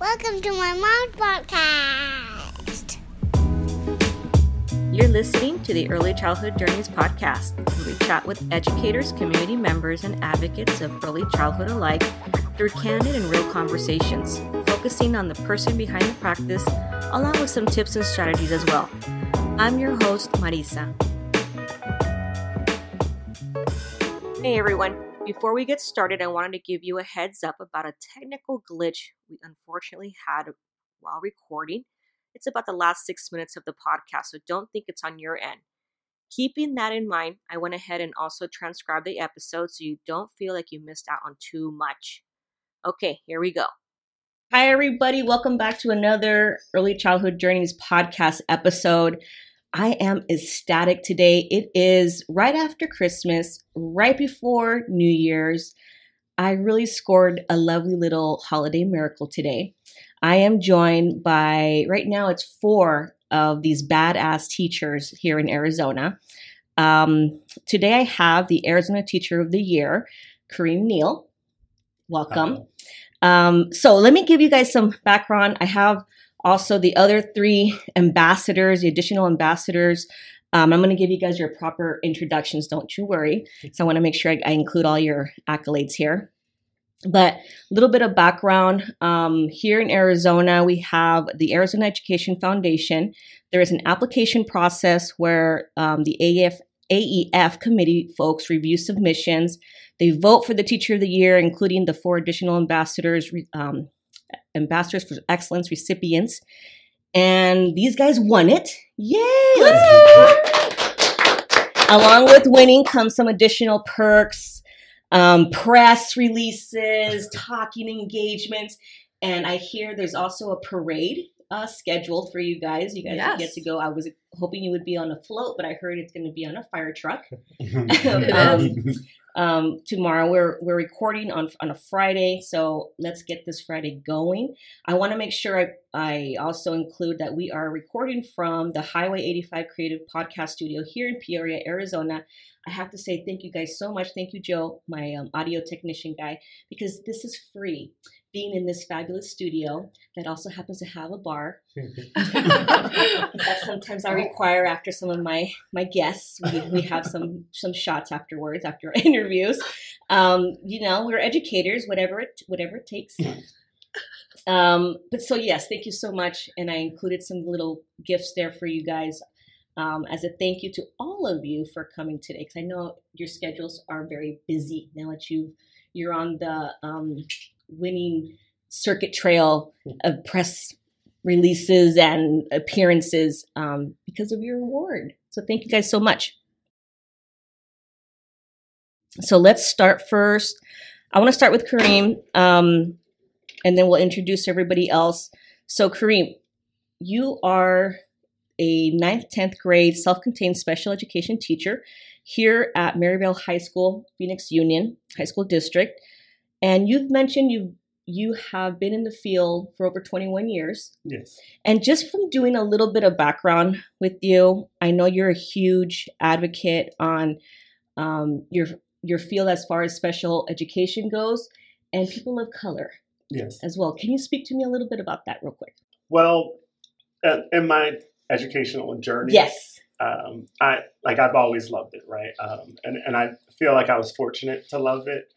Welcome to my mom's podcast. You're listening to the Early Childhood Journeys podcast, where we chat with educators, community members, and advocates of early childhood alike through candid and real conversations, focusing on the person behind the practice, along with some tips and strategies as well. I'm your host, Marisa. Hey everyone. Before we get started, I wanted to give you a heads up about a technical glitch we unfortunately had while recording. It's about the last six minutes of the podcast, so don't think it's on your end. Keeping that in mind, I went ahead and also transcribed the episode so you don't feel like you missed out on too much. Okay, here we go. Hi, everybody. Welcome back to another Early Childhood Journeys podcast episode. I am ecstatic today. It is right after Christmas, right before New Year's. I really scored a lovely little holiday miracle today. I am joined by, right now, it's four of these badass teachers here in Arizona. Um, today I have the Arizona Teacher of the Year, Kareem Neal. Welcome. Um, so let me give you guys some background. I have also the other three ambassadors, the additional ambassadors. Um, I'm going to give you guys your proper introductions. Don't you worry. So I want to make sure I, I, include all your accolades here. But a little bit of background um, here in Arizona, we have the Arizona Education Foundation. There is an application process where um, the AEF, AEF committee folks review submissions. They vote for the Teacher of the Year, including the four additional ambassadors um, Ambassadors for Excellence recipients. And these guys won it. Yay! Along with winning comes some additional perks, um, press releases, talking engagements. And I hear there's also a parade uh, scheduled for you guys. You guys yes. get to go. I was hoping you would be on a float, but I heard it's going to be on a fire truck. um, um, tomorrow. We're we're recording on on a Friday, so let's get this Friday going. I want to make sure I I also include that we are recording from the Highway 85 Creative Podcast Studio here in Peoria, Arizona. I have to say thank you guys so much. Thank you, Joe, my um, audio technician guy, because this is free being in this fabulous studio that also happens to have a bar. that sometimes I require after some of my my guests. We, we have some some shots afterwards after interviews. Um, you know, we're educators, whatever it whatever it takes. Um, but so yes, thank you so much, and I included some little gifts there for you guys. Um, as a thank you to all of you for coming today, because I know your schedules are very busy now that you you're on the um, winning circuit trail of press releases and appearances um, because of your award. So thank you guys so much. So let's start first. I want to start with Kareem, um, and then we'll introduce everybody else. So Kareem, you are a ninth, 10th grade self-contained special education teacher here at Maryvale High School, Phoenix Union High School District. And you've mentioned you you have been in the field for over 21 years. Yes. And just from doing a little bit of background with you, I know you're a huge advocate on um, your your field as far as special education goes, and people of color. Yes. As well. Can you speak to me a little bit about that, real quick? Well, in my educational journey, yes. Um, I like I've always loved it, right? Um, and and I feel like I was fortunate to love it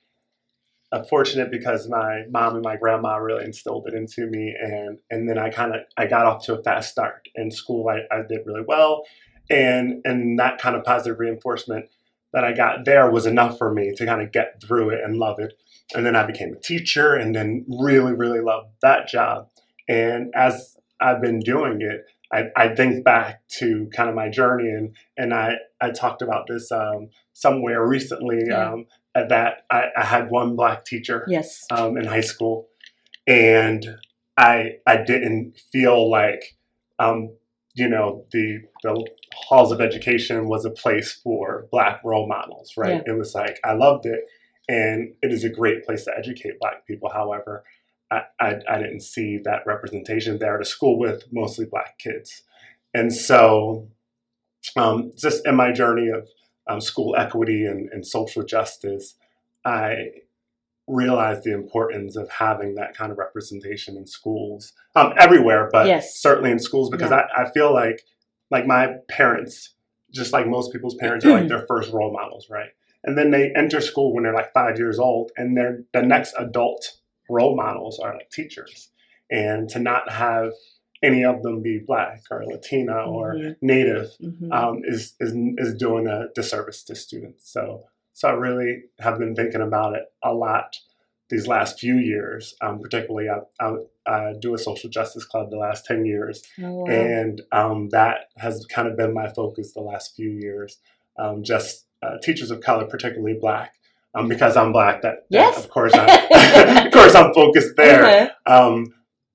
uh, fortunate because my mom and my grandma really instilled it into me, and and then I kind of I got off to a fast start in school. I, I did really well, and and that kind of positive reinforcement that I got there was enough for me to kind of get through it and love it. And then I became a teacher, and then really really loved that job. And as I've been doing it, I, I, think back to kind of my journey and and I, I talked about this um, somewhere recently yeah. um, at that I, I had one black teacher yes. um, in high school. And I I didn't feel like um, you know the the halls of education was a place for black role models right? Yeah. it was like I loved it. And it is a great place to educate black people. However I, I, I didn't see that representation there at a school with mostly black kids. And so um, just in my journey of um, school equity and, and social justice, I realized the importance of having that kind of representation in schools, um, everywhere, but Yes. certainly in schools because Yeah. I, I feel like like my parents, just like most people's parents, are like their first role models, right? And then they enter school when they're like five years old, and they're the next adult role models are like teachers, and to not have any of them be black or Latina or Mhm. native Mhm. um, is, is is doing a disservice to students. So so I really have been thinking about it a lot these last few years. Um, particularly, I, I, I do a social justice club the last ten years, Oh, wow. and um, that has kind of been my focus the last few years. Um, just uh, teachers of color, particularly black. Um, because I'm black, that, that Yes. of course, I, of course, I'm focused there Uh-huh.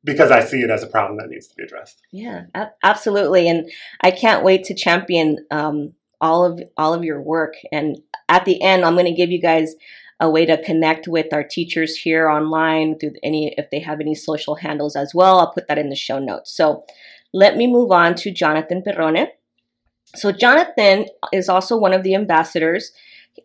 Because I see it as a problem that needs to be addressed. Yeah, absolutely, and I can't wait to champion um, all of all of your work. And at the end, I'm going to give you guys a way to connect with our teachers here online through any if they have any social handles as well. I'll put that in the show notes. So let me move on to Jonathan Perrone. So Jonathan is also one of the ambassadors.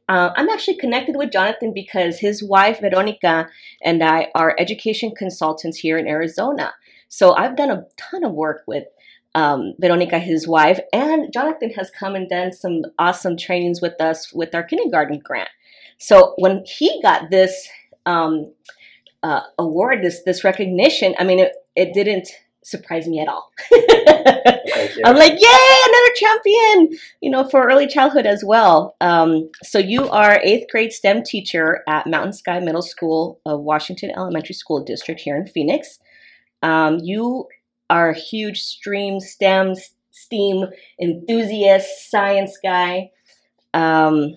Uh, I'm actually connected with Jonathan because his wife Veronica and I are education consultants here in Arizona. So I've done a ton of work with um, Veronica, his wife, and Jonathan has come and done some awesome trainings with us with our kindergarten grant. So when he got this um, uh, award, this this recognition, I mean, it, it didn't surprise me at all. I'm like, yay, another champion, you know, for early childhood as well. Um, so you are eighth grade STEM teacher at Mountain Sky Middle School of Washington Elementary School District here in Phoenix. Um, you are a huge stream STEM STEAM enthusiast, science guy. Um,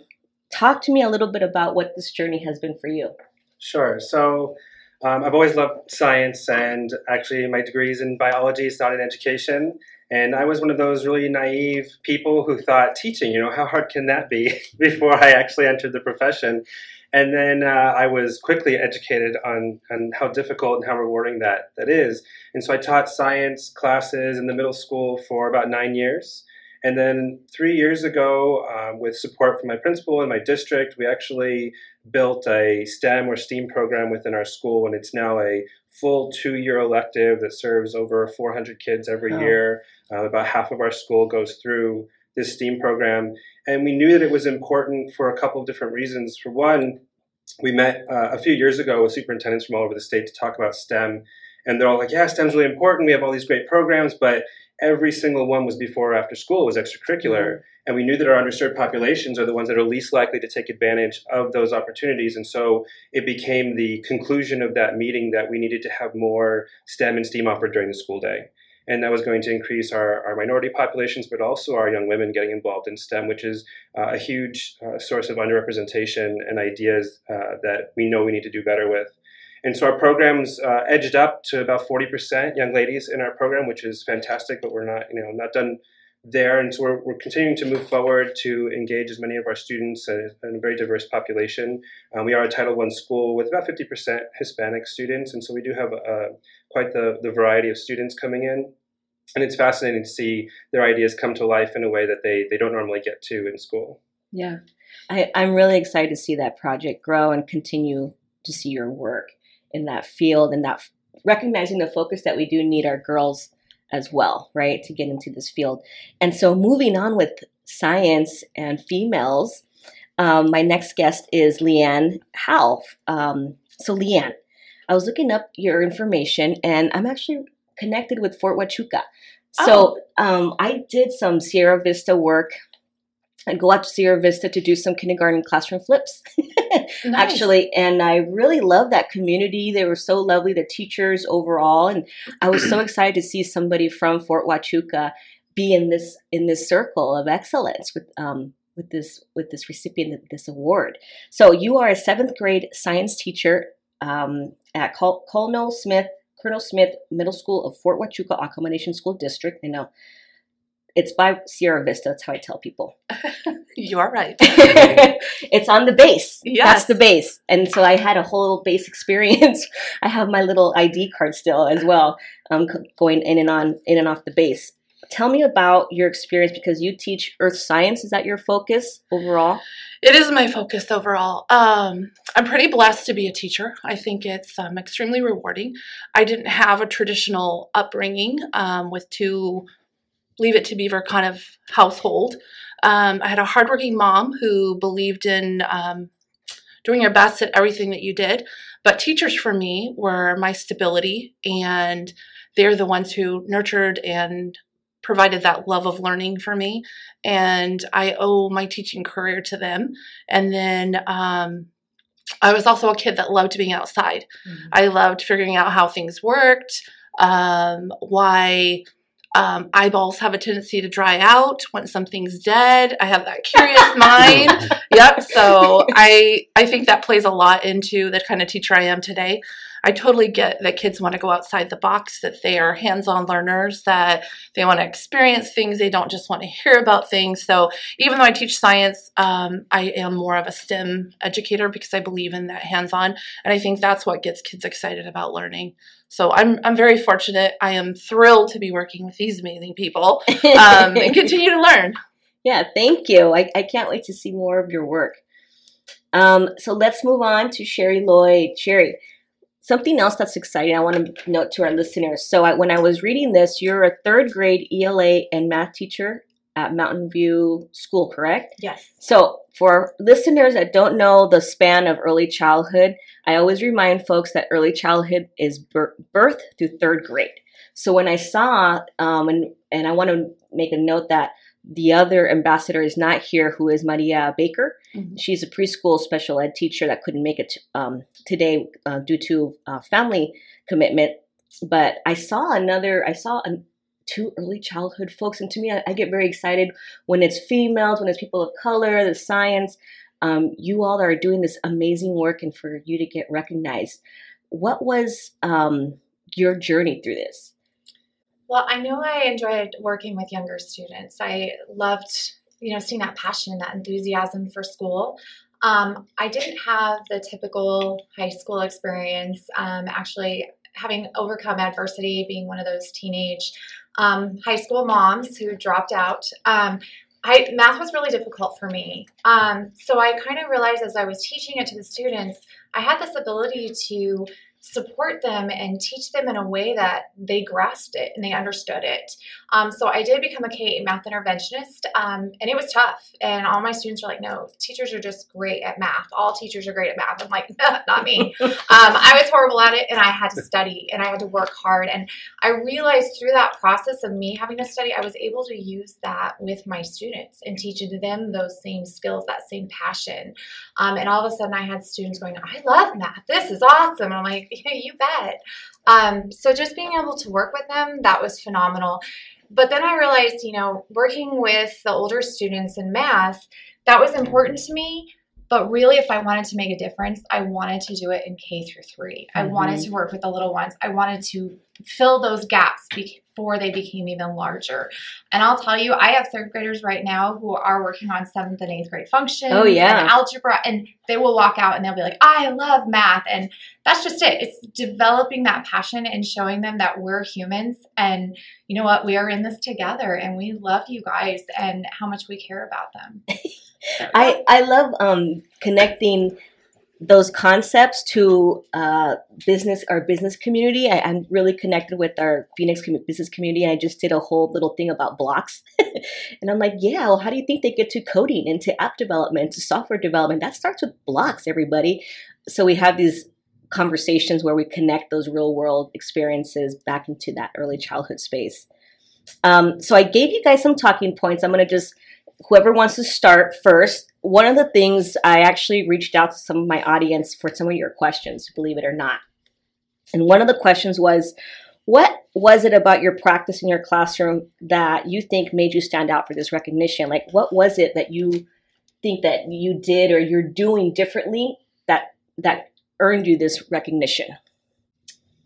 talk to me a little bit about what this journey has been for you. Sure. So um, I've always loved science, and actually, my degree is in biology, it's not in education. And I was one of those really naive people who thought teaching, you know, how hard can that be before I actually entered the profession. And then uh, I was quickly educated on, on how difficult and how rewarding that, that is. And so I taught science classes in the middle school for about nine years. And then three years ago, um, with support from my principal and my district, we actually built a STEM or STEAM program within our school, and it's now a full two year elective that serves over 400 kids every Wow. year. Uh, about half of our school goes through this STEAM program. And we knew that it was important for a couple of different reasons. For one, we met uh, a few years ago with superintendents from all over the state to talk about STEM. And they're all like, yeah, STEM's really important. We have all these great programs, but every single one was before or after school, was extracurricular. And we knew that our underserved populations are the ones that are least likely to take advantage of those opportunities. And so it became the conclusion of that meeting that we needed to have more STEM and STEAM offered during the school day. And that was going to increase our, our minority populations, but also our young women getting involved in STEM, which is uh, a huge uh, source of underrepresentation and ideas uh, that we know we need to do better with. And so our programs uh, edged up to about 40% young ladies in our program, which is fantastic, but we're not, you know, not done there. And so we're, we're continuing to move forward to engage as many of our students in a very diverse population. Um, we are a Title I school with about 50% Hispanic students, and so we do have uh, quite the, the variety of students coming in. And it's fascinating to see their ideas come to life in a way that they, they don't normally get to in school. Yeah. I, I'm really excited to see that project grow and continue to see your work in that field and that recognizing the focus that we do need our girls as well, right, to get into this field. And so moving on with science and females, um, my next guest is Leanne Howe. Um, so Leanne, I was looking up your information and I'm actually connected with Fort Huachuca. So um, I did some Sierra Vista work I'd go out to Sierra Vista to do some kindergarten classroom flips, actually. And I really love that community. They were so lovely, the teachers overall. And I was so excited to see somebody from Fort Huachuca be in this in this circle of excellence with um, with this with this recipient of this award. So you are a seventh grade science teacher um, at Col- Colonel Smith Colonel Smith Middle School of Fort Huachuca Accommodation School District. I know it's by Sierra Vista. That's how I tell people. You are right. it's on the base. That's the base. And so I had a whole base experience. I have my little ID card still as well, um, going in and on, in and off the base. tell me about your experience because you teach earth science. Is that your focus overall? It is my focus overall. Um, I'm pretty blessed to be a teacher. I think it's um, extremely rewarding. I didn't have a traditional upbringing um, with two leave it to beaver kind of household. Um, I had a hardworking mom who believed in um, doing your best at everything that you did. But teachers for me were my stability, and they're the ones who nurtured and provided that love of learning for me. And I owe my teaching career to them. And then um, I was also a kid that loved being outside. Mm-hmm. I loved figuring out how things worked, um, why um, eyeballs have a tendency to dry out when something's dead. I have that curious mind. Yep. So I I think that plays a lot into the kind of teacher I am today. I totally get that kids want to go outside the box, that they are hands-on learners, that they want to experience things. They don't just want to hear about things. So even though I teach science, um, I am more of a STEM educator because I believe in that hands-on, and I think that's what gets kids excited about learning. So I'm I'm very fortunate. I am thrilled to be working with these amazing people um, and continue to learn. Yeah, thank you. I, I can't wait to see more of your work. Um, so let's move on to Sherry Lloyd. Sherry, something else that's exciting I want to note to our listeners. So I, when I was reading this, you're a third grade ELA and math teacher at Mountain View School, correct? Yes. So for listeners that don't know the span of early childhood, I always remind folks that early childhood is birth through third grade. So when I saw, um, and, and I want to make a note that the other ambassador is not here, who is Maria Baker. Mm-hmm. She's a preschool special ed teacher that couldn't make it um, today uh, due to uh, family commitment. But I saw another, I saw an, two early childhood folks, and to me, I, I, get very excited when it's females, when it's people of color, the science. Um, you all are doing this amazing work, and for you to get recognized. What was um, your journey through this? Well, I know I enjoyed working with younger students. I loved, you know, seeing that passion and that enthusiasm for school. Um, I didn't have the typical high school experience. Um, actually, having overcome adversity, being one of those teenage um, high school moms who dropped out. Um, I, math was really difficult for me. Um, so I kind of realized as I was teaching it to the students, I had this ability to support them and teach them in a way that they grasped it and they understood it. Um, so I did become a K 8 math interventionist, um, and it was tough. And all my students are like, "No, teachers are just great at math. All teachers are great at math." I'm like, "Not me. um, I was horrible at it, and I had to study and I had to work hard. And I realized through that process of me having to study, I was able to use that with my students and teach them those same skills, that same passion. Um, and all of a sudden, I had students going, "I love math. This is awesome." And I'm like, you bet. Um, so just being able to work with them, that was phenomenal. But then I realized, you know, working with the older students in math, that was important to me. But really, if I wanted to make a difference, I wanted to do it in K through 3 mm-hmm. I wanted to work with the little ones. I wanted to fill those gaps before they became even larger. And I'll tell you, I have third graders right now who are working on seventh and eighth grade functions oh, yeah. and algebra, and they will walk out and they'll be like, I love math. And that's just it. It's developing that passion and showing them that we're humans and you know what, we are in this together and we love you guys and how much we care about them. I, I love um, connecting those concepts to uh, business our business community. I, am really connected with our Phoenix business community. I just did a whole little thing about blocks, and I'm like, yeah. Well, how do you think they get to coding, into app development, to software development? That starts with blocks, everybody. So we have these conversations where we connect those real world experiences back into that early childhood space. Um, so I gave you guys some talking points. I'm going to just whoever wants to start first, one of the things I actually reached out to some of my audience for some of your questions, believe it or not. And one of the questions was, what was it about your practice in your classroom that you think made you stand out for this recognition? Like, what was it that you think that you did or you're doing differently that that earned you this recognition?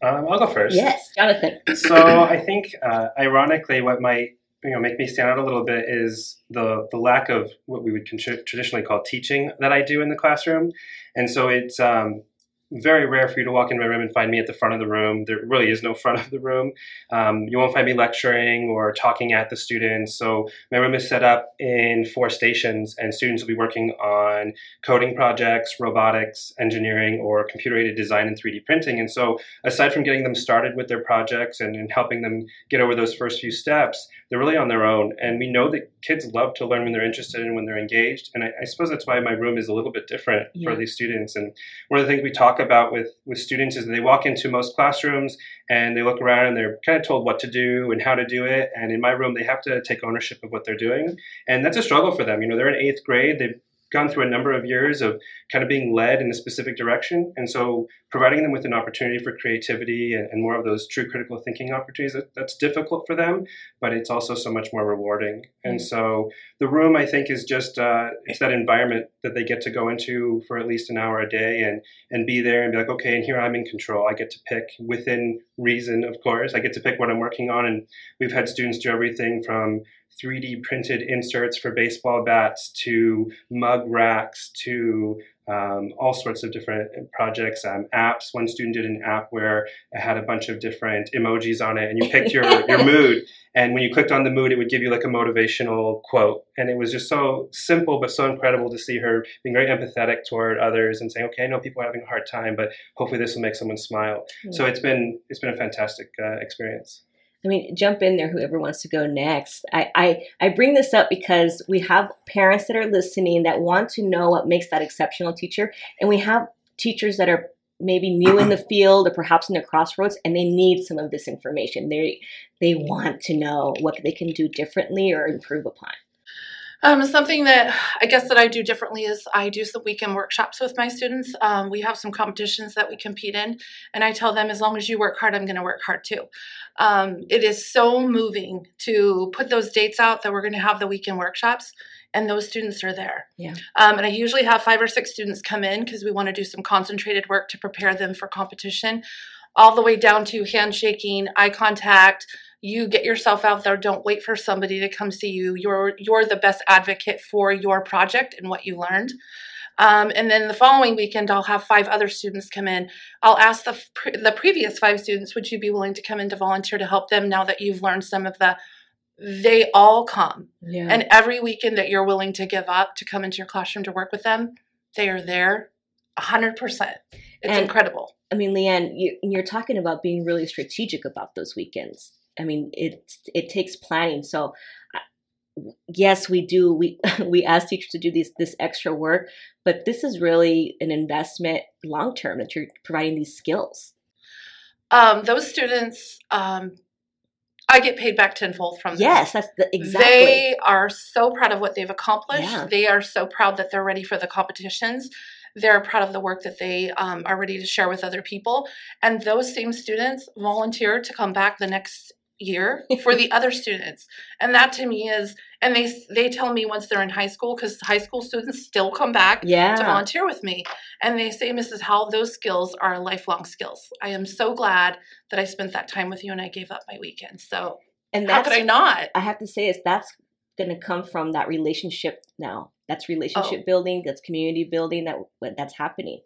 Um, I'll go first. Yes, Jonathan. So I think, uh, ironically, what might you know make me stand out a little bit is the the lack of what we would traditionally call teaching that I do in the classroom, and so it's um, very rare for you to walk into my room and find me at the front of the room. There really is no front of the room. Um, you won't find me lecturing or talking at the students. So my room is set up in four stations, and students will be working on coding projects, robotics, engineering, or computer-aided design and 3D printing. And so aside from getting them started with their projects and, and helping them get over those first few steps, they're really on their own. And we know that kids love to learn when they're interested and when they're engaged. And I, I suppose that's why my room is a little bit different Yeah. for these students. And one of the things we talk about with, with students is that they walk into most classrooms and they look around and they're kind of told what to do and how to do it. And in my room, they have to take ownership of what they're doing. And that's a struggle for them. You know, they're in eighth grade. They've gone through a number of years of kind of being led in a specific direction. And so providing them with an opportunity for creativity and, and more of those true critical thinking opportunities, that, that's difficult for them, but it's also so much more rewarding. And so the room, I think, is just, uh, it's that environment that they get to go into for at least an hour a day and, and be there and be like, okay, and here I'm in control. I get to pick within reason, of course. I get to pick what I'm working on. And we've had students do everything from 3D printed inserts for baseball bats to mug racks to um, all sorts of different projects, um, apps. One student did an app where it had a bunch of different emojis on it, and you picked your, your mood. And when you clicked on the mood, it would give you like a motivational quote. And it was just so simple, but so incredible to see her being very empathetic toward others and saying, "Okay, I know people are having a hard time, but hopefully this will make someone smile." So it's been it's been a fantastic uh, experience. I mean, jump in there, whoever wants to go next. I, I, I bring this up because we have parents that are listening that want to know what makes that exceptional teacher. And we have teachers that are maybe new in the field or perhaps in the crossroads and they need some of this information. They, they want to know what they can do differently or improve upon. Um, something that I guess that I do differently is I do some weekend workshops with my students. Um, we have some competitions that we compete in, and I tell them as long as you work hard, I'm going to work hard too. Um, it is so moving to put those dates out that we're going to have the weekend workshops, and those students are there. Yeah. Um, and I usually have five or six students come in because we want to do some concentrated work to prepare them for competition, all the way down to handshaking, eye contact you get yourself out there. Don't wait for somebody to come see you. You're you're the best advocate for your project and what you learned. Um, and then the following weekend i'll have five other students come in. I'll ask the, pre- the previous five students would you be willing to come in to volunteer to help them now that you've learned some of the they all come. Yeah. and every weekend that you're willing to give up to come into your classroom to work with them they are there 100% it's And- incredible. I mean, Leanne, you, you're talking about being really strategic about those weekends. I mean, it it takes planning. So, yes, we do. We we ask teachers to do this this extra work, but this is really an investment long term that you're providing these skills. um, those students um, i get paid back tenfold from them Yes, that's the, exactly. They are so proud of what they've accomplished. Yeah. They are so proud that they're ready for the competitions. They're proud of the work that they um, are ready to share with other people. And those same students volunteer to come back the next year for the other students. And that to me is, and they they tell me once they're in high school, because high school students still come back yeah. to volunteer with me. And they say, Mrs. Howell, those skills are lifelong skills. I am so glad that I spent that time with you and I gave up my weekend. So And how that's could I not? I have to say is that's going to come from that relationship now. That's oh. relationship Oh. building. That's community building. That that's happening,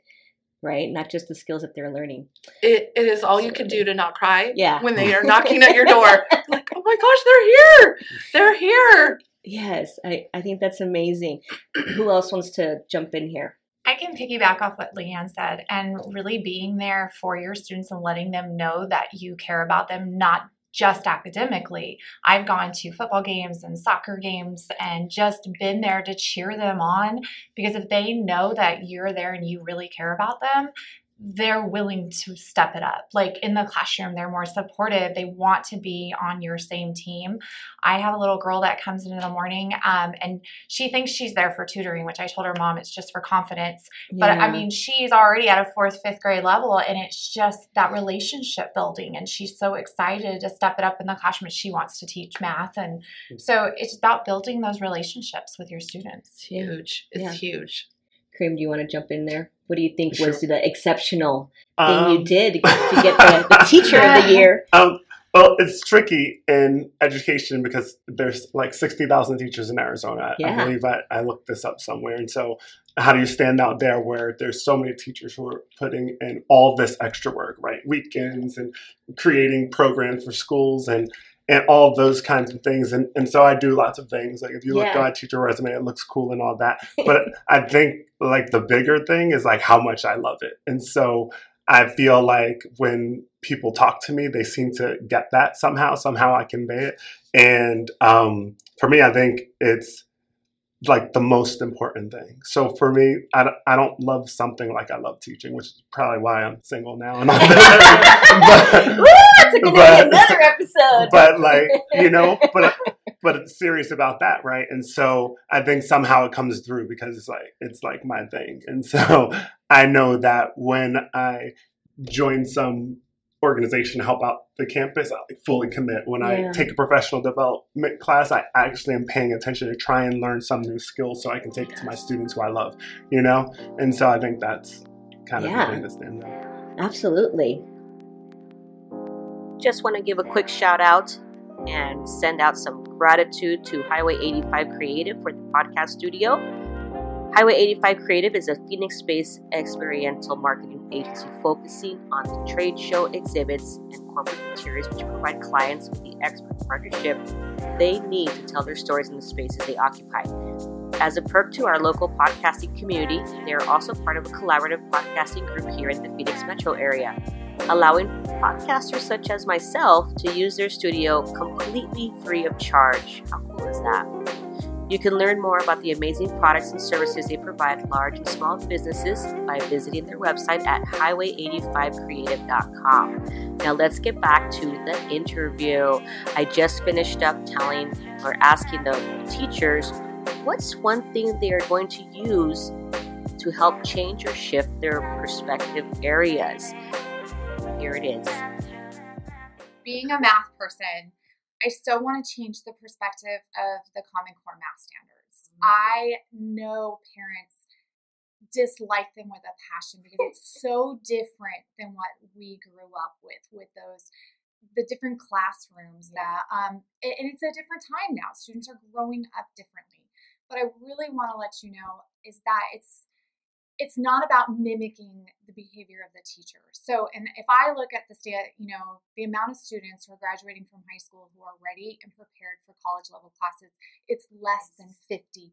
right? Not just the skills that they're learning. It, it is all you can do to not cry Yeah. when they are knocking at your door. like, oh my gosh, they're here. They're here. Yes, I, I think that's amazing. Who else wants to jump in here? I can piggyback off what Leanne said and really being there for your students and letting them know that you care about them, not just academically. I've gone to football games and soccer games and just been there to cheer them on because if they know that you're there and you really care about them, they're willing to step it up. Like in the classroom, they're more supportive. They want to be on your same team. I have a little girl that comes in in the morning um, and she thinks she's there for tutoring, which I told her, Mom, it's just for confidence. But I mean, she's already at a fourth, fifth grade level, and it's just that relationship building. And she's so excited to step it up in the classroom. and She wants to teach math. And so it's about building those relationships with your students. It's huge. It's Yeah. huge. Kareem, do you want to jump in there? What do you think Sure. was the exceptional thing Um, you did to get the, the teacher of the year? Um, well, it's tricky in education because there's like 60,000 teachers in Arizona. Yeah. I believe I, I looked this up somewhere. And so how do you stand out there where there's so many teachers who are putting in all this extra work, right? Weekends and creating programs for schools and and all of those kinds of things. And and so I do lots of things. Like if you look Yeah. at my teacher resume, it looks cool and all that. But I think like the bigger thing is like how much I love it. And so I feel like when people talk to me, they seem to get that somehow. Somehow I convey it. And um, for me, I think it's like the most important thing. So for me, I don't, I don't love something like I love teaching, which is probably why I'm single now. And all that. Woo, that's gonna but- be another episode. but like you know but but it's serious about that right and so i think somehow it comes through because it's like it's like my thing and so i know that when i join some organization to help out the campus i like fully commit when Yeah. i take a professional development class i actually am paying attention to try and learn some new skills so i can take it to my students who i love you know and so i think that's kind of Yeah. the thing that stands out Absolutely. Just want to give a quick shout out and send out some gratitude to Highway 85 Creative for the podcast studio. Highway 85 Creative is a Phoenix based experiential marketing agency focusing on the trade show exhibits and corporate materials which provide clients with the expert partnership they need to tell their stories in the spaces they occupy. As a perk to our local podcasting community, they are also part of a collaborative podcasting group here in the Phoenix metro area, allowing podcasters such as myself to use their studio completely free of charge. How cool is that? You can learn more about the amazing products and services they provide large and small businesses by visiting their website at highway85creative.com. Now let's get back to the interview. I just finished up telling or asking the teachers what's one thing they are going to use to help change or shift their perspective areas. Here it is. being a math person, I still want to change the perspective of the Common Core math standards. I know parents dislike them with a passion because it's so different than what we grew up with, with those the different classrooms that um a- and it's a different time now. Students are growing up differently. But I really want to let you know is that it's it's not about mimicking the behavior of the teacher. So, and if I look at the state, you know, the amount of students who are graduating from high school who are ready and prepared for college level classes, it's less than 50%.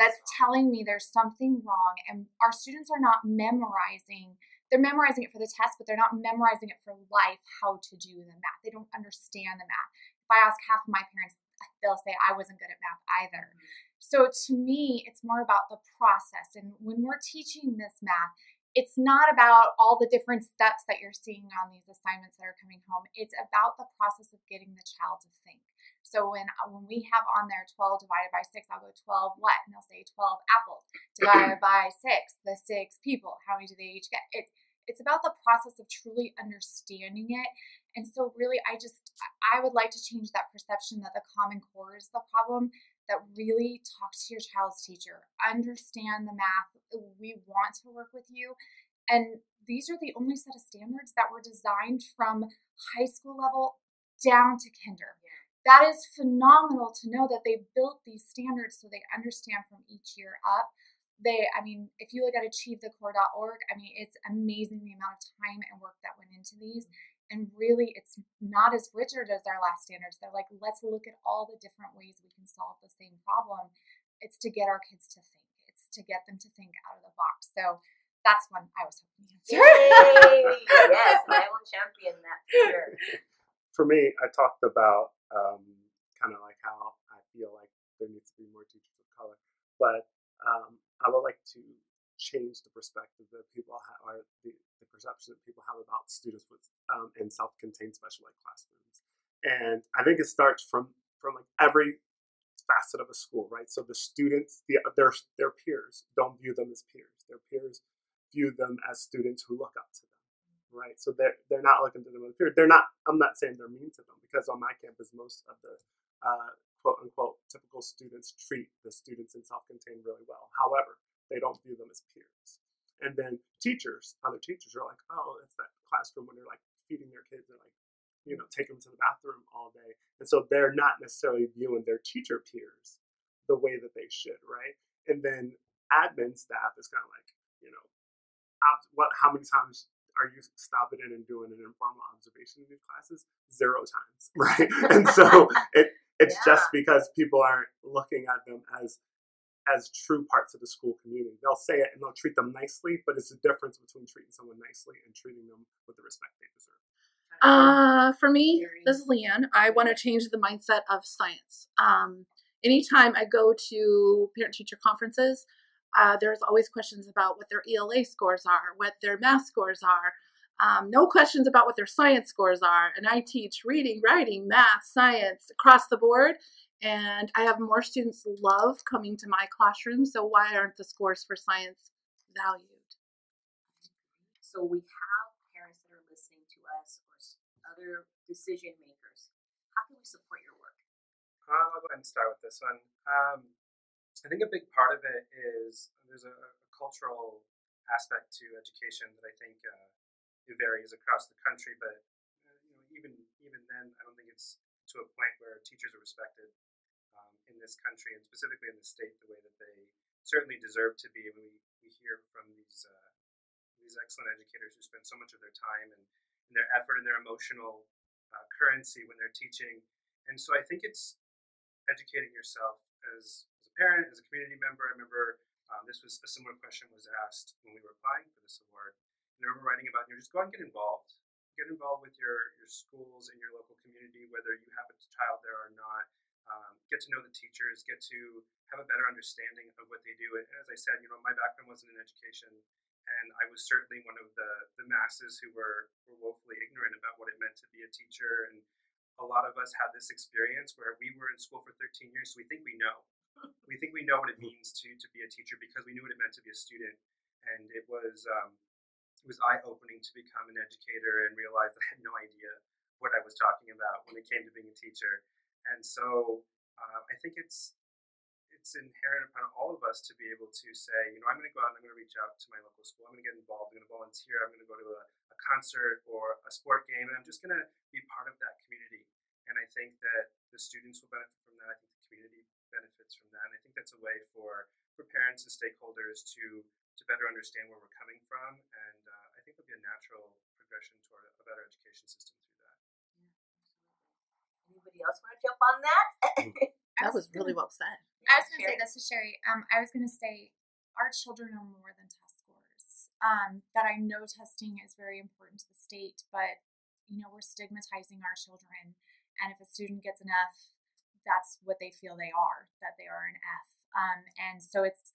That's telling me there's something wrong, and our students are not memorizing. They're memorizing it for the test, but they're not memorizing it for life how to do the math. They don't understand the math. If I ask half of my parents, they'll say I wasn't good at math either. Mm-hmm. So to me, it's more about the process. And when we're teaching this math, it's not about all the different steps that you're seeing on these assignments that are coming home. It's about the process of getting the child to think. So when uh, when we have on there 12 divided by 6, I'll go 12 what? And they'll say 12 apples divided by 6, the 6 people. How many do they each get? It's it's about the process of truly understanding it. And so really I just I would like to change that perception that the common core is the problem that really talk to your child's teacher, understand the math. We want to work with you. And these are the only set of standards that were designed from high school level down to kinder. That is phenomenal to know that they built these standards so they understand from each year up. They, I mean, if you look at achievethecore.org, I mean, it's amazing the amount of time and work that went into these. Mm-hmm. And really, it's not as rigid as our last standards. They're like, let's look at all the different ways we can solve the same problem. It's to get our kids to think, it's to get them to think out of the box. So that's one I was hoping to answer. yes, I will champion that for sure. for me, I talked about um, kind of like how I feel like there needs to be more teachers of color, but um, I would like to change the perspective that people have, or the, the perception that people have about students with um, in self-contained special ed classrooms. And I think it starts from from like every facet of a school, right? So the students, the their their peers don't view them as peers. Their peers view them as students who look up to them right? So they're they're not looking to them as peers. They're not. I'm not saying they're mean to them because on my campus, most of the uh, quote unquote typical students treat the students in self-contained really well. However, they don't view them as peers. And then teachers, other teachers are like, oh, it's that classroom when they're like feeding their kids and like, you know, take them to the bathroom all day. And so they're not necessarily viewing their teacher peers the way that they should, right? And then admin staff is kind of like, you know, what? How many times are you stopping in and doing an informal observation in these classes? Zero times, right? and so it it's just because people aren't looking at them as as true parts of the school community. They'll say it and they'll treat them nicely, but it's a difference between treating someone nicely and treating them with the respect they deserve. Uh, for me, this is Leanne. I want to change the mindset of science. Um, anytime I go to parent teacher conferences, uh, there's always questions about what their ELA scores are, what their math scores are. Um, no questions about what their science scores are. And I teach reading, writing, math, science across the board. And I have more students love coming to my classroom. So why aren't the scores for science valued? So we have parents that are listening to us or other decision makers. How can we support your work? Uh, I'll go ahead and start with this one. Um, I think a big part of it is there's a, a cultural aspect to education that I think uh, it varies across the country, but uh, you know, even even then, I don't think it's to a point where teachers are respected um, in this country and specifically in the state the way that they certainly deserve to be. And We we hear from these uh, these excellent educators who spend so much of their time and, and their effort and their emotional uh, currency when they're teaching. And so I think it's educating yourself as, as a parent, as a community member. I remember um, this was a similar question was asked when we were applying for this award. And I remember writing about, you know, just go and get involved. Get involved with your, your schools and your local community, whether you have a child there or not. Um, get to know the teachers, get to have a better understanding of what they do. And as I said, you know, my background wasn't in education, and I was certainly one of the, the masses who were, were woefully ignorant about what it meant to be a teacher. And a lot of us had this experience where we were in school for 13 years, so we think we know. We think we know what it means to, to be a teacher because we knew what it meant to be a student. And it was, um, it was eye opening to become an educator and realize that I had no idea what I was talking about when it came to being a teacher. And so uh, I think it's it's inherent upon all of us to be able to say, you know, I'm going to go out and I'm going to reach out to my local school. I'm going to get involved. I'm going to volunteer. I'm going to go to a, a concert or a sport game, and I'm just going to be part of that community. And I think that the students will benefit from that. I think the community benefits from that. And I think that's a way for for parents and stakeholders to to better understand where we're coming from. And uh, I think there'll be a natural progression toward a, better education system. Anybody else want to jump on that? I That was really well said. I was going to say this is Sherry. Um, I was going to say our children are more than test scores. Um, that I know testing is very important to the state, but you know we're stigmatizing our children, and if a student gets an F, that's what they feel they are, that they are an F. Um, and so it's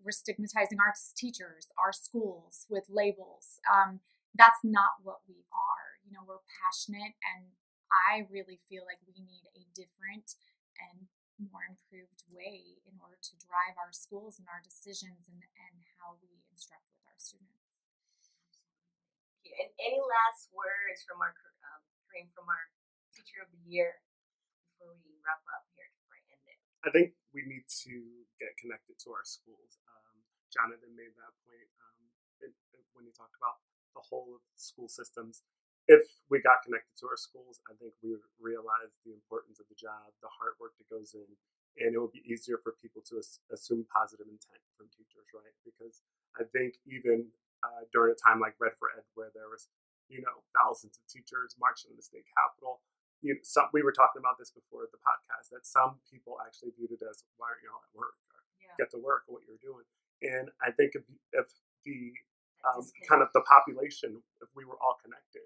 we're stigmatizing our teachers, our schools with labels. Um, that's not what we are. You know, we're passionate, and I really feel like we need a different and more improved way in order to drive our schools and our decisions and, and how we instruct with our students. And any last words from our um, from our teacher of the year before we wrap up here before I end it? I think we need to get connected to our schools. Um, Jonathan made that point um, it, it- when he talked about the whole of school systems. If we got connected to our schools, I think we would realize the importance of the job, the hard work that goes in, and it would be easier for people to as- assume positive intent from teachers, right? Because I think even uh, during a time like Red for Ed, where there was, you know, thousands of teachers marching in the state capitol, you know, some, we were talking about this before the podcast that some people actually viewed it as why aren't you all at work or Yeah. get to work or what you're doing and i think if, if the um, kind of the population if we were all connected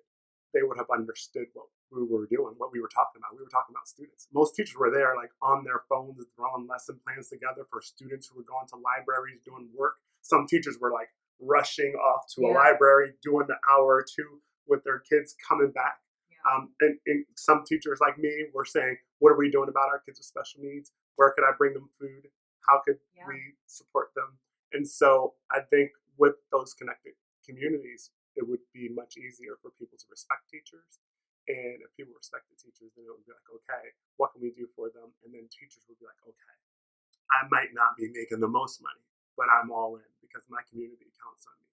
they would have understood what we were doing what we were talking about we were talking about students most teachers were there like on their phones drawing lesson plans together for students who were going to libraries doing work some teachers were like rushing off to a library doing the hour or two with their kids coming back Yeah. um, and, and some teachers like me were saying, "What are we doing about our kids with special needs? Where could I bring them food? How could Yeah. we support them?" And so I think with those connected communities, it would be much easier for people to respect teachers. And if people respect the teachers, then it would be like, okay, what can we do for them? And then teachers would be like, okay, I might not be making the most money, but I'm all in because my community counts on me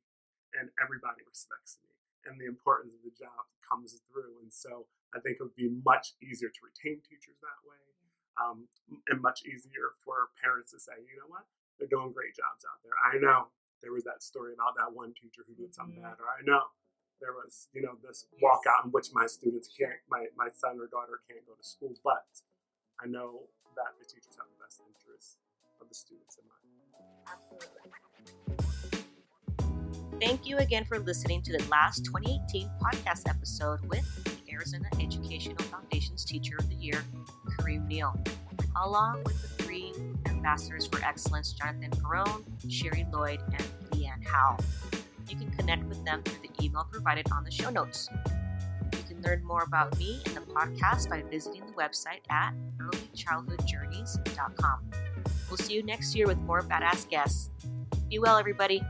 and everybody respects me and the importance of the job comes through. And so I think it would be much easier to retain teachers that way, um, and much easier for parents to say, you know what, they're doing great jobs out there. I know there was that story about that one teacher who did something Mhm. bad, or I know there was, you know, this walkout in which my students can't, my, my son or daughter can't go to school, but I know that the teachers have the best interests of the students in mind. Thank you again for listening to the last 2018 podcast episode with the Arizona Educational Foundation's Teacher of the Year, Kareem Neal, along with the three ambassadors for excellence, Jonathan Perone, Sherry Lloyd, and Leanne Howe. You can connect with them through the email provided on the show notes. You can learn more about me and the podcast by visiting the website at earlychildhoodjourneys.com. We'll see you next year with more badass guests. Be well, everybody.